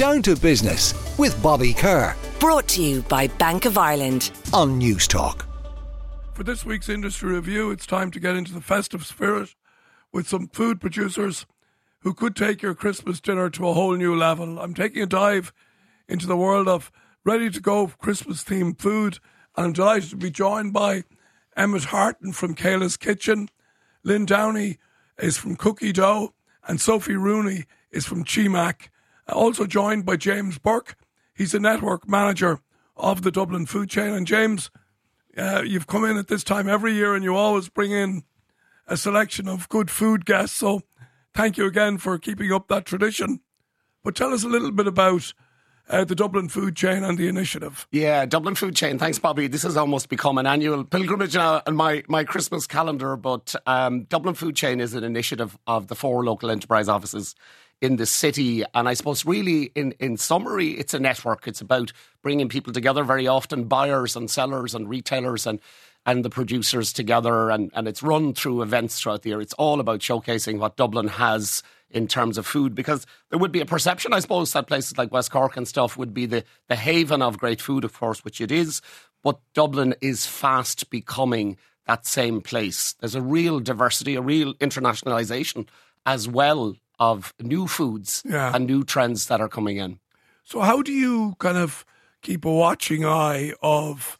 Down to Business with Bobby Kerr. Brought to you by Bank of Ireland on News Talk. For this week's industry review, it's time to get into the festive spirit with some food producers who could take your Christmas dinner to a whole new level. I'm taking a dive into the world of ready to go Christmas themed food, and I'm delighted to be joined by Emmet Harten from Kayla's Kitchen, Lynn Downey is from Cookie Dó, and Sofie Rooney is from Chimac. Also joined by James Burke. He's the network manager of the Dublin food chain. And James, uh, you've come in at this time every year and you always bring in a selection of good food guests. So thank you again for keeping up that tradition. But tell us a little bit about uh, the Dublin food chain and the initiative. Yeah, Dublin food chain. Thanks, Bobby. This has almost become an annual pilgrimage now on my, my Christmas calendar. But um, Dublin food chain is an initiative of the four local enterprise offices in the city. And I suppose, really, in, in summary, it's a network. It's about bringing people together very often, buyers and sellers and retailers and and the producers together. And, and it's run through events throughout the year. It's all about showcasing what Dublin has in terms of food because there would be a perception, I suppose, that places like West Cork and stuff would be the, the haven of great food, of course, which it is. But Dublin is fast becoming that same place. There's a real diversity, a real internationalization as well of new foods yeah. and new trends that are coming in. So, how do you kind of keep a watching eye of,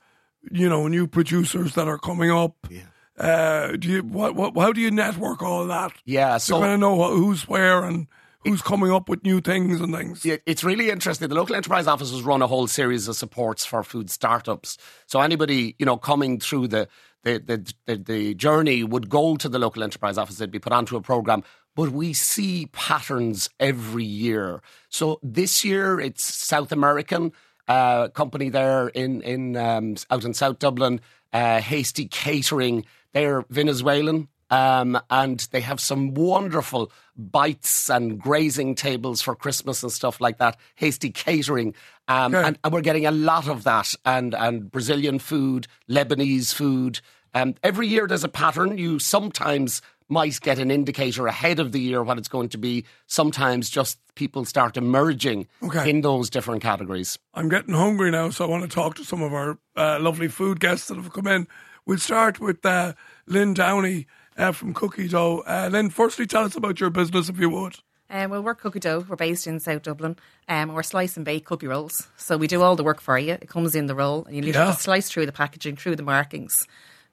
you know, new producers that are coming up? Yeah. Uh, do you what, what how do you network all that? Yeah, so kind of know who's where and who's coming up with new things and things. Yeah, it's really interesting. The local enterprise offices run a whole series of supports for food startups. So anybody you know coming through the the, the, the, the journey would go to the local enterprise office. They'd be put onto a program but we see patterns every year. So this year it's South American uh, company there in in um, out in South Dublin, uh, Hasty Catering. They're Venezuelan. Um, and they have some wonderful bites and grazing tables for Christmas and stuff like that. Hasty catering, um, and, and, we're getting a lot of that. And and Brazilian food, Lebanese food. Um, every year there's a pattern. You sometimes might get an indicator ahead of the year what it's going to be. Sometimes just people start emerging okay. in those different categories. I'm getting hungry now, so I want to talk to some of our uh, lovely food guests that have come in. We'll start with uh, Lynn Downey uh, from Cookie Dó. Uh, Lynn, firstly, tell us about your business, if you would. Um, well, we're Cookie Dó. We're based in South Dublin. Um, we're slice and bake cookie rolls. So we do all the work for you. It comes in the roll, and you need yeah. to slice through the packaging, through the markings,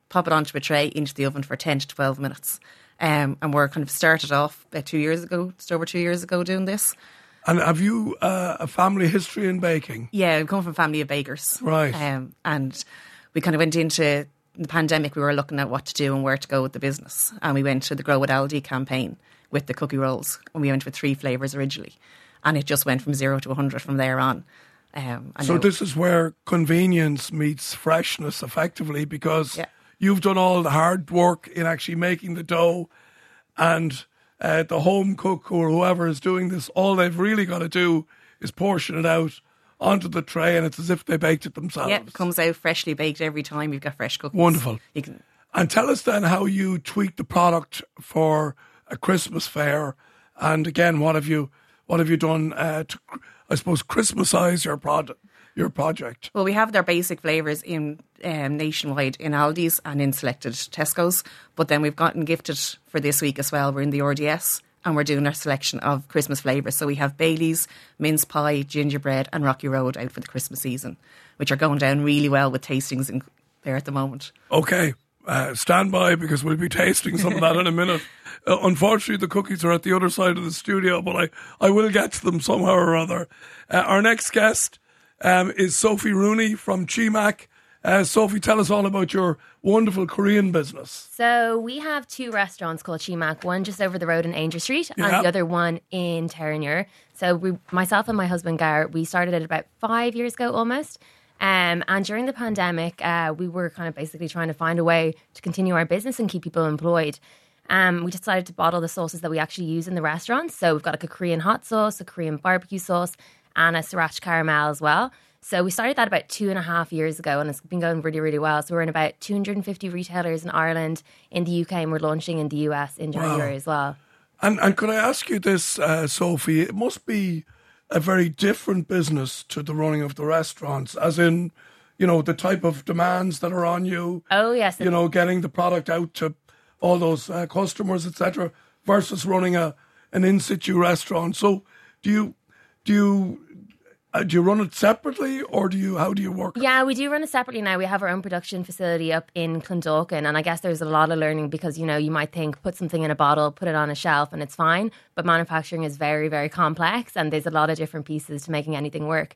pop it onto a tray into the oven for 10 to 12 minutes. Um, and we're kind of started off about two years ago, just over two years ago, doing this. And have you uh, a family history in baking? Yeah, we come from a family of bakers. Right. Um, and we kind of went into the pandemic, we were looking at what to do and where to go with the business. And we went to the Grow with Aldi campaign with the cookie rolls. And we went with three flavours originally. And it just went from zero to 100 from there on. Um, so this is where convenience meets freshness effectively because yeah you've done all the hard work in actually making the dough, and uh, the home cook or whoever is doing this, all they've really got to do is portion it out onto the tray, and it's as if they baked it themselves. Yeah, it comes out freshly baked every time. You've got fresh cookies. Wonderful. Can. And tell us then how you tweak the product for a Christmas fair, and again, what have you what have you done uh, to, I suppose, Christmasize your product? Your project? Well, we have their basic flavours in um, nationwide in Aldi's and in selected Tesco's, but then we've gotten gifted for this week as well. We're in the RDS and we're doing our selection of Christmas flavours. So we have Bailey's, mince pie, gingerbread, and Rocky Road out for the Christmas season, which are going down really well with tastings in there at the moment. Okay. Uh, stand by because we'll be tasting some of that in a minute. Uh, unfortunately, the cookies are at the other side of the studio, but I, I will get to them somehow or other. Uh, our next guest um, is Sofie Rooney from Chimac. Uh, Sofie, tell us all about your wonderful Korean business. So we have two restaurants called Chimac, one just over the road in Aungier Street yeah. and the other one in Terenure. So we, myself and my husband Gar, we started it about five years ago almost. Um, and during the pandemic, uh, we were kind of basically trying to find a way to continue our business and keep people employed. Um, we decided to bottle the sauces that we actually use in the restaurants. So we've got like a Korean hot sauce, a Korean barbecue sauce, and a sriracha caramel as well. So we started that about two and a half years ago, and it's been going really, really well. So we're in about 250 retailers in Ireland, in the UK, and we're launching in the US in January wow. as well. And and could I ask you this, uh, Sofie? It must be a very different business to the running of the restaurants, as in, you know, the type of demands that are on you. Oh yes, You know, getting the product out to all those uh, customers, etc., versus running a an in situ restaurant. So, do you do you uh, do you run it separately, or do you how do you work? Yeah, we do run it separately now. We have our own production facility up in Clondalkin, and I guess there's a lot of learning because you know you might think put something in a bottle, put it on a shelf, and it's fine. But manufacturing is very, very complex, and there's a lot of different pieces to making anything work.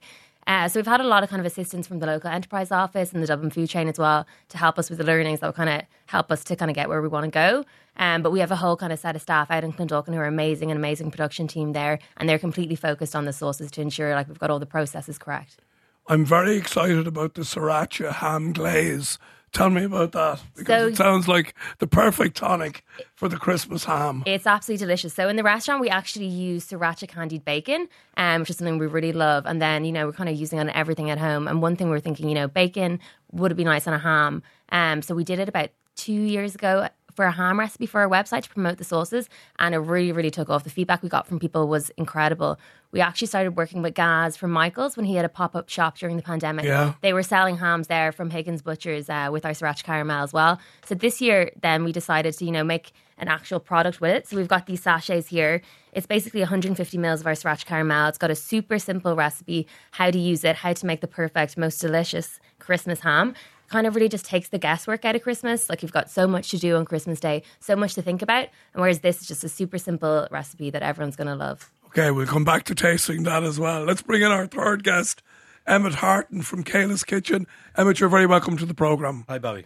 Uh, so we've had a lot of kind of assistance from the local enterprise office and the Dublin Food Chain as well to help us with the learnings that will kind of help us to kind of get where we want to go. Um, but we have a whole kind of set of staff out in Clondalkin who are amazing, an amazing production team there, and they're completely focused on the sauces to ensure like we've got all the processes correct. I'm very excited about the sriracha ham glaze. Tell me about that because So- it sounds like the perfect tonic for the Christmas ham. It's absolutely delicious. So in the restaurant, we actually use sriracha candied bacon, um, which is something we really love. And then you know we're kind of using it on everything at home. And one thing we are thinking, you know, bacon would be nice on a ham. Um, so we did it about two years ago for a ham recipe for our website to promote the sauces, and it really, really took off. The feedback we got from people was incredible. We actually started working with Gaz from Michael's when he had a pop up shop during the pandemic. Yeah. They were selling hams there from Higgins Butchers uh, with our sriracha caramel as well. So this year, then we decided to, you know, make an actual product with it. So we've got these sachets here. It's basically 150 mils of our sriracha caramel. It's got a super simple recipe, how to use it, how to make the perfect, most delicious Christmas ham. Kind of really just takes the guesswork out of Christmas. Like you've got so much to do on Christmas Day, so much to think about. And whereas this is just a super simple recipe that everyone's going to love. Okay, we'll come back to tasting that as well. Let's bring in our third guest, Emmet Harten from Kayla's Kitchen. Emmet, you're very welcome to the programme. Hi, Bobby.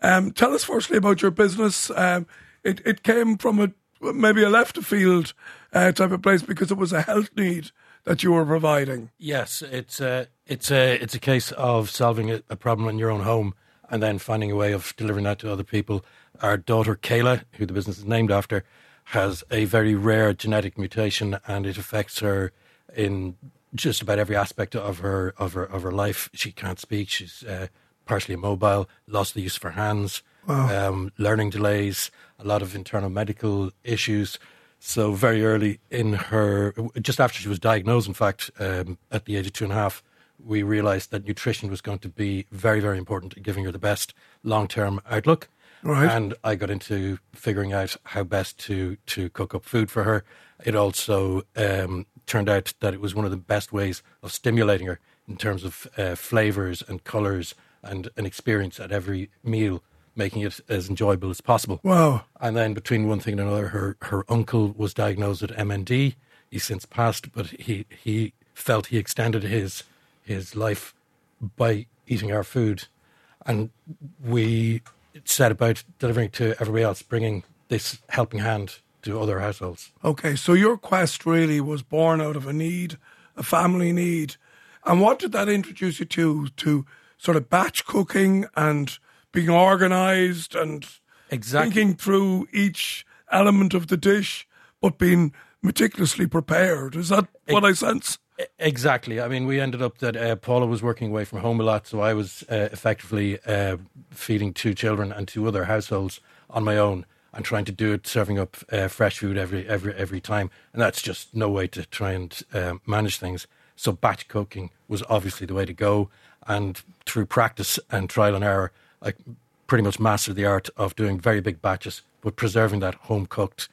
Um, tell us firstly about your business. Um, it, it came from a maybe a left field uh, type of place because it was a health need that you were providing. Yes, it's a it's a it's a case of solving a, a problem in your own home and then finding a way of delivering that to other people. Our daughter Kayla, who the business is named after, has a very rare genetic mutation, and it affects her in just about every aspect of her of her of her life. She can't speak. She's uh, partially immobile, lost the use of her hands, um, learning delays, a lot of internal medical issues. So very early in her, just after she was diagnosed, in fact, um, at the age of two and a half, we realised that nutrition was going to be very, very important in giving her the best long-term outlook. Right. And I got into figuring out how best to to cook up food for her. It also um, turned out that it was one of the best ways of stimulating her in terms of uh, flavors and colors and an experience at every meal, making it as enjoyable as possible. Wow. And then between one thing and another, her, her uncle was diagnosed with MND. He's since passed, but he, he felt he extended his his life by eating our food. And we set about delivering to everybody else, bringing this helping hand to other households. Okay, so your quest really was born out of a need, a family need. And what did that introduce you to? To sort of batch cooking and being organized and Exactly. thinking through each element of the dish, but being meticulously prepared. Is that what I sense? Exactly. I mean, we ended up that uh, Paula was working away from home a lot, so I was uh, effectively uh, feeding two children and two other households on my own, and trying to do it, serving up uh, fresh food every every every time, and that's just no way to try and um, manage things. So batch cooking was obviously the way to go, and through practice and trial and error, I pretty much mastered the art of doing very big batches, but preserving that home cooked,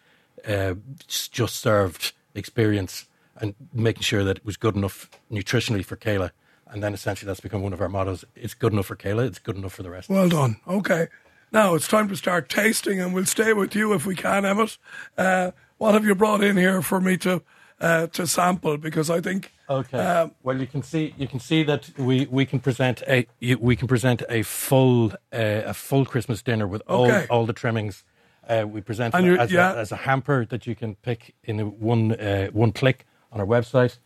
uh, just served experience and making sure that it was good enough nutritionally for Kayla. And then essentially that's become one of our mottos. It's good enough for Kayla, it's good enough for the rest. Well done. Okay. Now it's time to start tasting, and we'll stay with you if we can, Emmet. Uh, what have you brought in here for me to uh, to sample? Because I think Okay. Um, well, you can see you can see that we, we can present a we can present a full uh, a full Christmas dinner with Okay. all all the trimmings. Uh, we present it as, yeah. a, as a hamper that you can pick in one uh, one click on our website.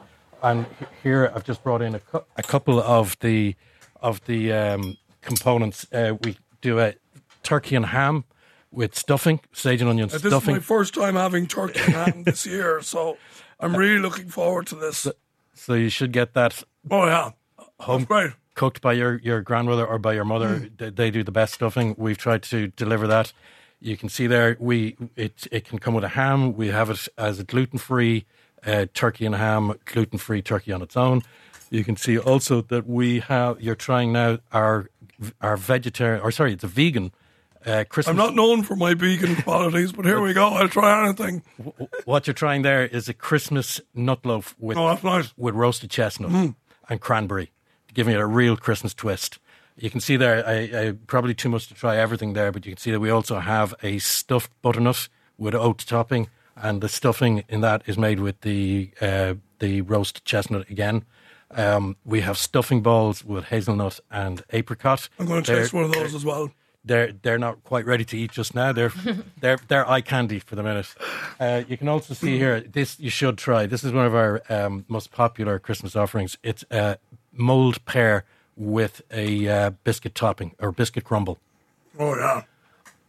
And here I've just brought in a, cou- a couple of the of the um, components. Uh, we do a turkey and ham with stuffing, sage and onion uh, this is stuffing. my first time having turkey and ham this year, so I'm really looking forward to this. so you should get that Oh yeah, home great. cooked by your, your grandmother or by your mother. They, they do the best stuffing. We've tried to deliver that. You can see there we it it can come with a ham. We have it as a gluten free uh, turkey and ham, gluten free turkey on its own. You can see also that we have, you're trying now our, our vegetarian, or sorry, it's a vegan uh, Christmas. I'm not known for my vegan qualities, but here we go. I'll try anything. What you're trying there is a Christmas nut loaf with, Oh, nice. with roasted chestnut and cranberry, giving it a real Christmas twist. You can see there, I, I probably too much to try everything there, but you can see that we also have a stuffed butternut with oat topping, and the stuffing in that is made with the uh, the roast chestnut again. Um, we have stuffing balls with hazelnut and apricot. I'm going to taste one of those as well. They're they're not quite ready to eat just now. They're they're they're eye candy for the minute. Uh, you can also see here this you should try. This is one of our um, most popular Christmas offerings. It's a mulled pear with a uh, biscuit topping or biscuit crumble, Oh, yeah.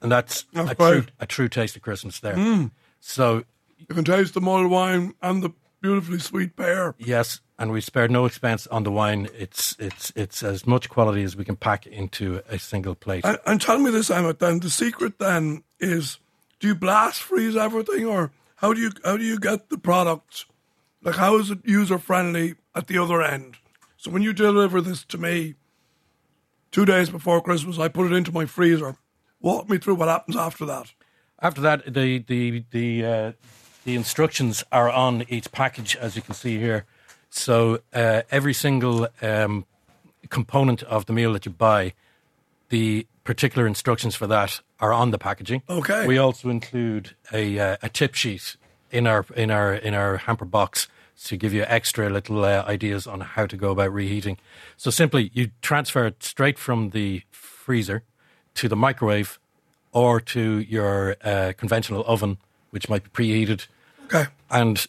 and that's, That's a true great. a true taste of Christmas there. So You can taste the mulled wine and the beautifully sweet pear. yes, and we spared no expense on the wine. It's it's it's as much quality as we can pack into a single plate. And, and tell me this, Emmet. Then the secret then is: do you blast freeze everything, or how do you how do you get the product? Like, how is it user friendly at the other end? So when you deliver this to me, two days before Christmas, I put it into my freezer. Walk me through what happens after that. After that, the the the uh, the instructions are on each package, as you can see here. So uh, every single um, component of the meal that you buy, the particular instructions for that are on the packaging. Okay. We also include a uh, a tip sheet in our in our in our hamper box to give you extra little uh, ideas on how to go about reheating. So simply, you transfer it straight from the freezer to the microwave or to your uh, conventional oven, which might be preheated, Okay. and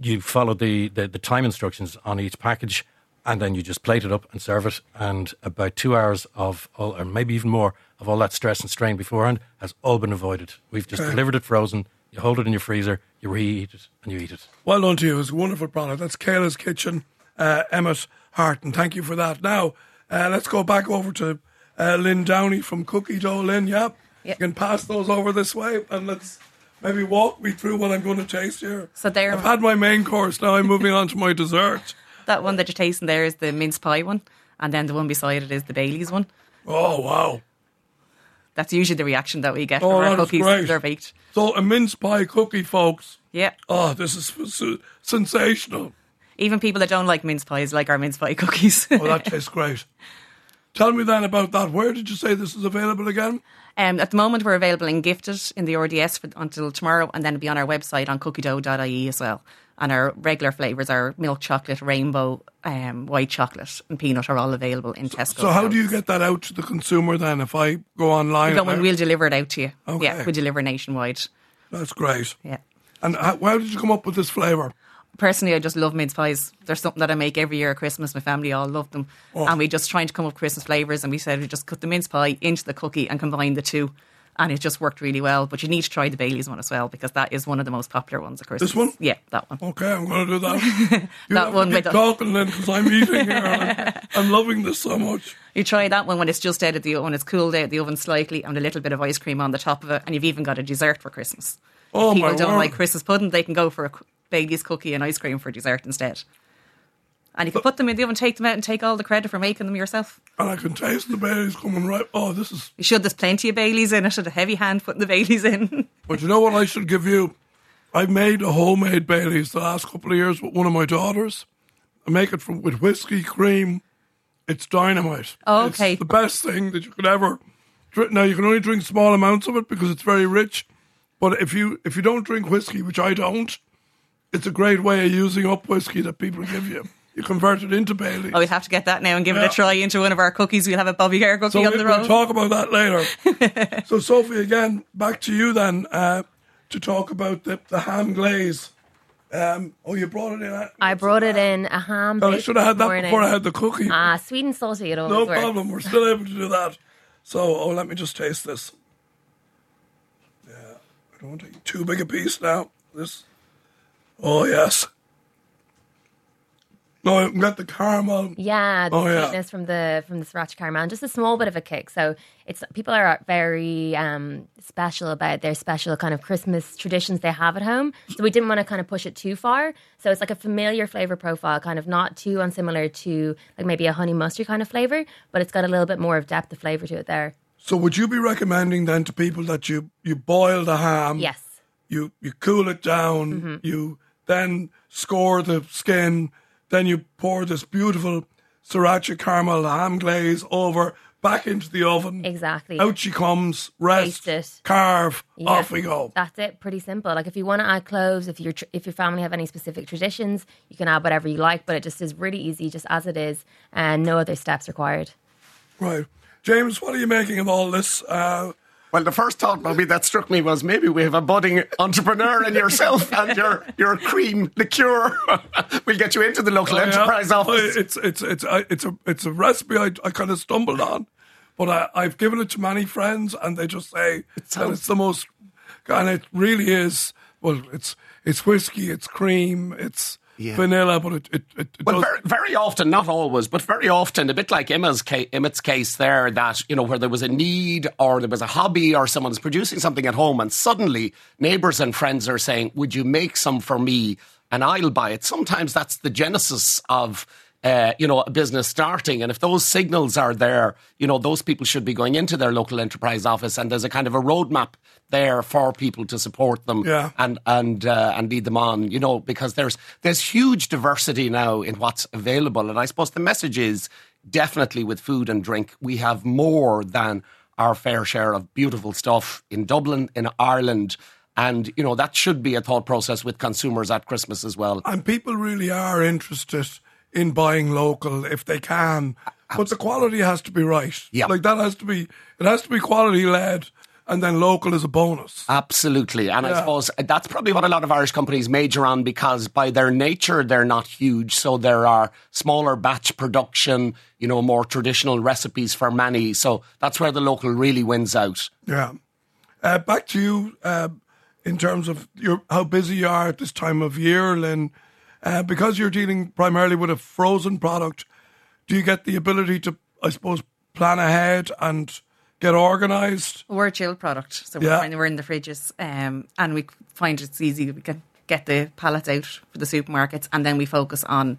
you follow the, the, the time instructions on each package, and then you just plate it up and serve it. And about two hours of, all, or maybe even more, of all that stress and strain beforehand has all been avoided. We've just delivered it frozen. You hold it in your freezer, you reheat it, and you eat it. Well done to you. It's a wonderful product. That's Kayla's Kitchen, uh, Emmet Hart, and thank you for that. Now, uh, let's go back over to uh, Lynn Downey from Cookie Dó. Lynn, yep. Yep. You can pass those over this way, and let's maybe walk me through what I'm going to taste here. So there- I've had my main course. Now I'm moving on to my dessert. That one that you're tasting there is the mince pie one, and then the one beside it is the Bailey's one. Oh wow! That's usually the reaction that we get Oh, from our cookies great. they're baked. So a mince pie cookie, folks. Yeah. Oh, this is sensational. Even people that don't like mince pies like our mince pie cookies. Oh, that tastes great. Tell me then about that. Where did you say this is available again? Um, at the moment, we're available in Gifted in the RDS for, until tomorrow, and then it'll be on our website on cookiedough.ie as well. And our regular flavours are milk chocolate, rainbow, um, white chocolate, and peanut are all available in Tesco. So how do you get that out to the consumer then? If I go online, We'll, we'll deliver it out to you. Okay. Yeah, we deliver nationwide. that's great. Yeah. And how, how did you come up with this flavour? Personally, I just love mince pies. They're something that I make every year at Christmas. My family all love them. Oh. And we just trying to come up with Christmas flavours, and we said we just cut the mince pie into the cookie and combine the two. And it just worked really well. But you need to try the Bailey's one as well because that is one of the most popular ones at Christmas. This one? Yeah, that one. Okay, I'm going to do that. That one keep the- talking then because I'm eating here. I'm, I'm loving this so much. You try that one when it's just out of the oven, it's cooled out of the oven slightly, and a little bit of ice cream on the top of it, and you've even got a dessert for Christmas. Oh, if people don't word. like Christmas pudding, they can go for a Bailey's cookie and ice cream for dessert instead. And if you put them in the oven, take them out and take all the credit for making them yourself. And I can taste the Baileys coming right. Oh, this is. You should. There's plenty of Baileys in it. and A heavy hand putting the Baileys in. But you know what I should give you? I made a homemade Baileys the last couple of years with one of my daughters. I make it from with whiskey cream. It's dynamite. Oh, okay. It's the best thing that you could ever. drink. Now you can only drink small amounts of it because it's very rich. But if you if you don't drink whiskey, which I don't, it's a great way of using up whiskey that people give you. You convert it into Baileys. oh, we'd have to get that now and give it a try into one of our cookies. We'll have a Bobby Kerr cookie So on we, the will talk about that later. so Sofie, again, back to you then uh, to talk about the, the ham glaze. Um, oh, you brought it in. uh, I brought it in a ham. Well, I should have had that morning. before I had the cookie. Ah, sweet and salty. It always no works. problem. We're still able to do that. So, oh, let me just taste this. Yeah, I don't want to eat too big a piece now. This. Oh yes. No, I got the caramel. Yeah, the Oh, yeah. from the from the sriracha caramel, and just a small bit of a kick. So it's people are very um, special about their special kind of Christmas traditions they have at home. So we didn't want to kind of push it too far. So it's like a familiar flavor profile, kind of not too unsimilar to like maybe a honey mustard kind of flavor, but it's got a little bit more of depth of flavor to it there. So would you be recommending then to people that you you boil the ham? Yes. You you cool it down. Mm-hmm. You then score the skin. Then you pour this beautiful sriracha caramel ham glaze over back into the oven. Exactly. Out she comes. Rest. It. Carve. Yeah. Off we go. That's it. Pretty simple. Like if you want to add cloves, if your tr- if your family have any specific traditions, you can add whatever you like. But it just is really easy, just as it is, and no other steps required. Right. James, what are you making of all this? Uh, Well, the first thought, Bobby, that struck me was maybe we have a budding entrepreneur in yourself and your your cream liqueur. we'll get you into the local Oh, enterprise oh, office. It's it's it's it's a it's a recipe I, I kind of stumbled on, but I, I've given it to many friends and they just say that sounds- it's the most, and it really is. Well, it's it's whiskey, it's cream, it's Yeah. vanilla, but it it, it, does. very, very often, not always, but very often, a bit like Emma's Emmet's case there, that you know where there was a need or there was a hobby or someone's producing something at home, and suddenly neighbours and friends are saying, "Would you make some for me?" and I'll buy it. Sometimes that's the genesis of. Uh, you know, a business starting, and if those signals are there, you know, those people should be going into their local enterprise office, and there's a kind of a roadmap there for people to support them Yeah. and and uh, and lead them on. You know, because there's there's huge diversity now in what's available, and I suppose the message is definitely with food and drink, we have more than our fair share of beautiful stuff in Dublin, in Ireland. And, you know, that should be a thought process with consumers at Christmas as well. and people really are interested in buying local if they can, but the quality has to be right. Yeah. like that has to be it has to be quality led, and then local is a bonus. Absolutely. And I Yeah. suppose that's probably what a lot of Irish companies major on because by their nature, they're not huge. So there are smaller batch production, you know, more traditional recipes for many. So that's where the local really wins out. Yeah. Uh, back to you uh, in terms of your how busy you are at this time of year, Lynn. Uh, because you're dealing primarily with a frozen product, do you get the ability to, I suppose, plan ahead and get organised? We're a chilled product, so we're, Yeah. we're in the fridges, um, and we find it's easy. We can get the pallets out for the supermarkets, and then we focus on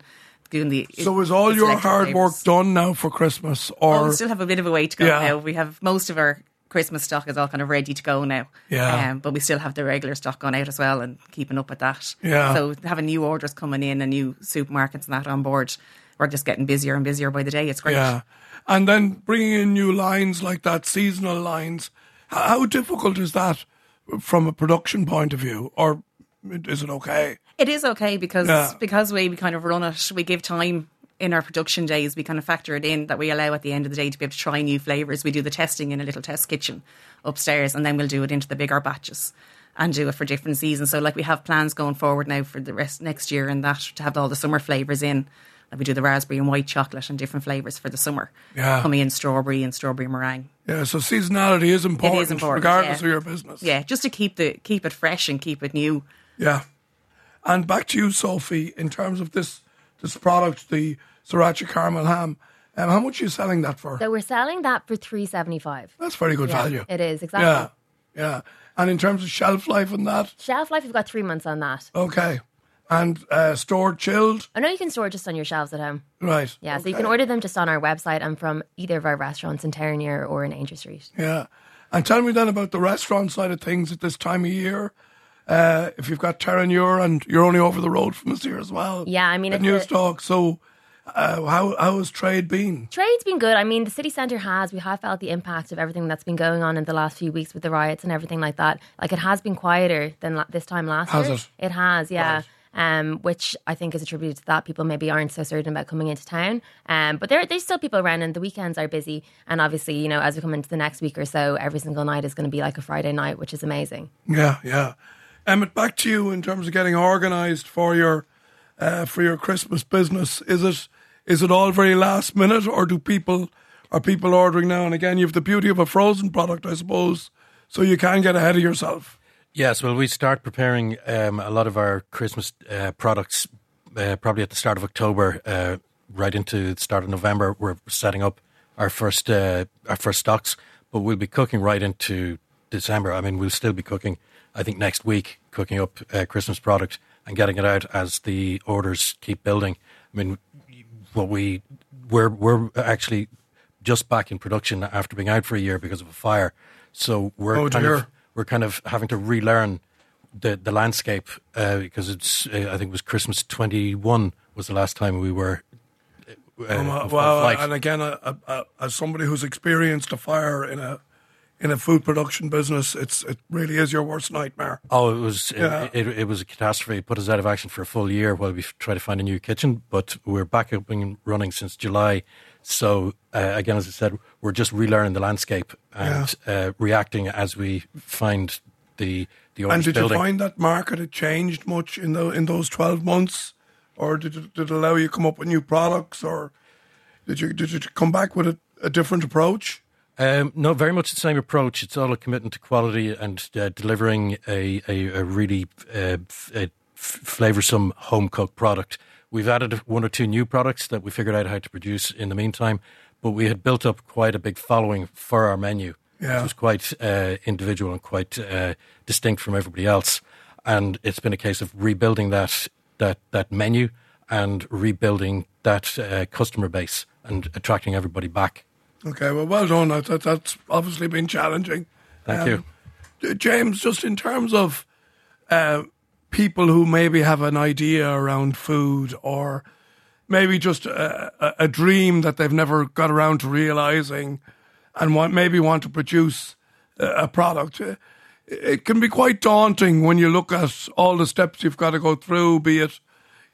doing the. So is all your hard work done now for Christmas, Oh, or we still have a bit of a way to go Yeah. now. We have most of our Christmas stock is all kind of ready to go now. Yeah. Um, but we still have the regular stock going out as well and keeping up with that. Yeah. So having new orders coming in and new supermarkets and that on board, we're just getting busier and busier by the day. It's great. yeah, and then bringing in new lines like that, seasonal lines. How, difficult is that from a production point of view, or is it okay? It is okay because Yeah. because we kind of run it, we give time in our production days, we kind of factor it in that we allow at the end of the day to be able to try new flavours. We do the testing in a little test kitchen upstairs and then we'll do it into the bigger batches and do it for different seasons. So like we have plans going forward now for the rest next year and that to have all the summer flavours in. Like we do the raspberry and white chocolate and different flavours for the summer. Yeah. Coming in strawberry and strawberry meringue. Yeah, so seasonality is important, important, regardless yeah. of your business. Yeah, just to keep the keep it fresh and keep it new. Yeah. And back to you, Sofie, in terms of this this product, the Sriracha Caramel Ham. Um, how much are you selling that for? So we're selling that for three seventy five. That's very good value. It is exactly. Yeah, yeah. And in terms of shelf life on that, Shelf life, we've got three months on that. okay. And uh, stored chilled, I know you can store just on your shelves at home. right? Yeah, so you can order them just on our website and from either of our restaurants in Terenure or in Aungier Street. Yeah. And tell me then about the restaurant side of things at this time of year. Uh, if you've got Terenure and you're only over the road from us here as well. Yeah, I mean, at it's a- Newstalk. So, uh, how how has trade been? Trade's been good. I mean, the city centre has. We have felt the impact of everything that's been going on in the last few weeks with the riots and everything like that. Like, it has been quieter than la- this time last Has year. it? It has, yeah. Right. Um, which I think is attributed to that. People maybe aren't so certain about coming into town. Um, but there, there's still people around, and the weekends are busy. And obviously, you know, as we come into the next week or so, every single night is going to be like a Friday night, which is amazing. Yeah, yeah. Emmet, back to you in terms of getting organised for your uh, for your Christmas business. Is it is it all very last minute, or do people are people ordering now and again? You have the beauty of a frozen product, I suppose, so you can get ahead of yourself. Yes, well, we start preparing um, a lot of our Christmas uh, products uh, probably at the start of October, uh, right into the start of November, we're setting up our first uh, our first stocks. But we'll be cooking right into December. I mean, we'll still be cooking. I think next week, cooking up uh, Christmas product and getting it out as the orders keep building. I mean, what we we're we're actually just back in production after being out for a year because of a fire. So we're Oh, kind dear. of we're kind of having to relearn the the landscape uh, because it's uh, I think it was Christmas twenty one was the last time we were. Uh, Um, well, and again, uh, uh, uh, as somebody who's experienced a fire in a in a food production business, it's it really is your worst nightmare. Oh, it was Yeah. it, it, it was a catastrophe. It put us out of action for a full year while we try to find a new kitchen. But we're back up and running since July. So uh, again, as I said, we're just relearning the landscape and uh, reacting as we find the the And did building. you find that market had changed much in the in those twelve months, or did it, did it allow you to come up with new products, or did you did you come back with a, a different approach? Um, no, very much the same approach. It's all a commitment to quality and uh, delivering a, a, a really uh, f- a f- flavoursome home cooked product. We've added one or two new products that we figured out how to produce in the meantime, but we had built up quite a big following for our menu. Yeah. It was quite uh, individual and quite uh, distinct from everybody else. And it's been a case of rebuilding that that, that menu and rebuilding that uh, customer base and attracting everybody back. Okay, well, well done. That, that, that's obviously been challenging. Thank you. Uh, James, just in terms of uh, people who maybe have an idea around food or maybe just a, a, dream that they've never got around to realizing and want, maybe want to produce a, a product, uh, it can be quite daunting when you look at all the steps you've got to go through, be it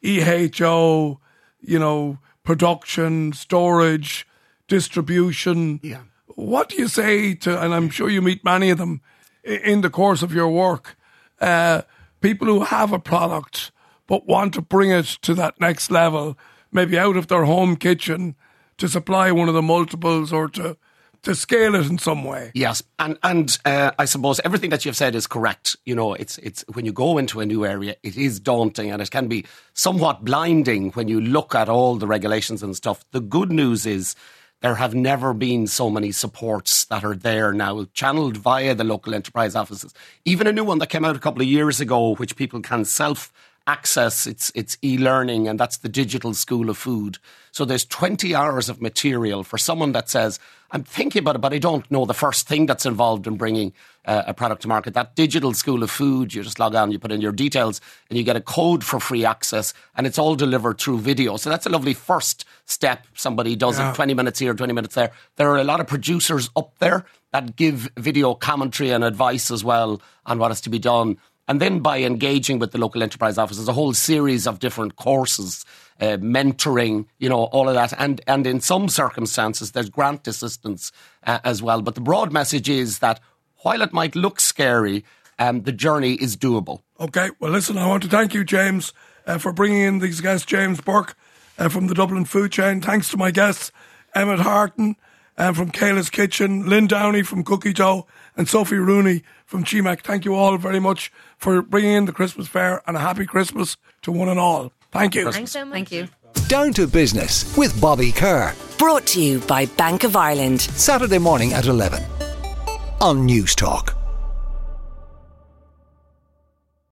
EHO, you know, production, storage, distribution. Yeah. What do you say to, and I'm sure you meet many of them in the course of your work, uh, people who have a product but want to bring it to that next level, maybe out of their home kitchen to supply one of the multiples or to, to scale it in some way? Yes, and and uh, I suppose everything that you've said is correct. You know, it's it's when you go into a new area, it is daunting and it can be somewhat blinding when you look at all the regulations and stuff. The good news is there have never been so many supports that are there now, channeled via the local enterprise offices. Even a new one that came out a couple of years ago, which people can self access it's it's e-learning and that's the digital school of food. So there's 20 hours of material for someone that says i'm thinking about it but i don't know the first thing that's involved in bringing uh, a product to market. That digital school of food you just log on you put in your details and you get a code for free access and it's all delivered through video. So that's a lovely first step. Somebody does it 20 minutes here 20 minutes there. There are a lot of producers up there that give video commentary and advice as well on what is to be done and then by engaging with the local enterprise offices, a whole series of different courses, uh, mentoring, you know, all of that. And, and in some circumstances, there's grant assistance uh, as well. But the broad message is that while it might look scary, um, the journey is doable. Okay, well, listen, I want to thank you, James, uh, for bringing in these guests. James Burke uh, from the Dublin Food Chain. Thanks to my guests, Emmet Harten uh, from Kayla's Kitchen, Lynn Downey from Cookie Dó, and Sofie Rooney from Chimac. Thank you all very much for bringing in the Christmas fair and a happy Christmas to one and all. Thank you. Thanks so much. Thank you. Down to business with Bobby Kerr. Brought to you by Bank of Ireland. Saturday morning at 11 on News Talk.